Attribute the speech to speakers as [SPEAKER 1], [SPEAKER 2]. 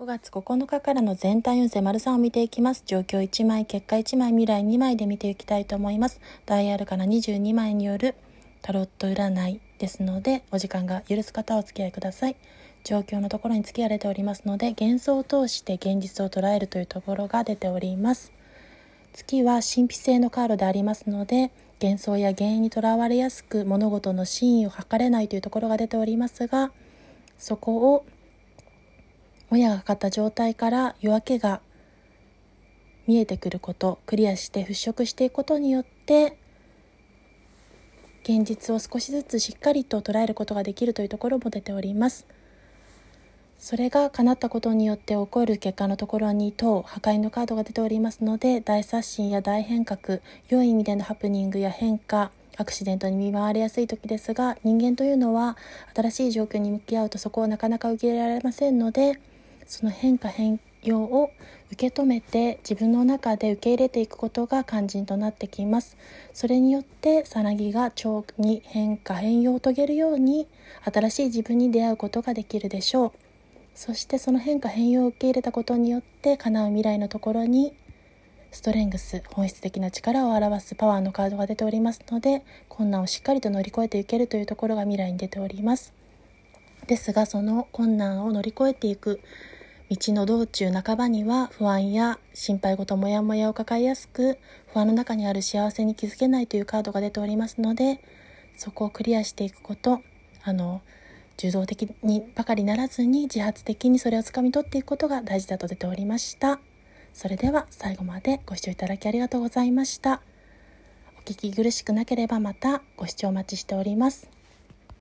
[SPEAKER 1] 5月9日からの全体運勢丸3を見ていきます。状況1枚、結果1枚、未来2枚で見ていきたいと思います。ダイヤルから22枚によるタロット占いですので、お時間が許す方はお付き合いください。状況のところに付き合われておりますので、幻想を通して現実を捉えるというところが出ております。月は神秘性のカードでありますので、幻想や原因にとらわれやすく物事の真意を測れないというところが出ておりますが、そこをもやがかかった状態から夜明けが見えてくることクリアして払拭していくことによって現実を少しずつしっかりと捉えることができるというところも出ております。それが叶ったことによって起こる結果のところに等破壊のカードが出ておりますので大刷新や大変革良い意味でのハプニングや変化アクシデントに見舞われやすい時ですが人間というのは新しい状況に向き合うとそこをなかなか受け入れられませんのでその変化変容を受け止めて自分の中で受け入れていくことが肝心となってきます。それによってさなぎが蝶に変化変容を遂げるように新しい自分に出会うことができるでしょう。そしてその変化変容を受け入れたことによって叶う未来のところにストレングス本質的な力を表すパワーのカードが出ておりますので困難をしっかりと乗り越えていけるというところが未来に出ております。ですがその困難を乗り越えていく道の道中半ばには不安や心配事もやもやを抱えやすく不安の中にある幸せに気づけないというカードが出ておりますのでそこをクリアしていくことあの受動的にばかりならずに自発的にそれをつかみ取っていくことが大事だと出ておりました。それでは最後までご視聴いただきありがとうございました。お聞き苦しくなければまたご視聴お待ちしております。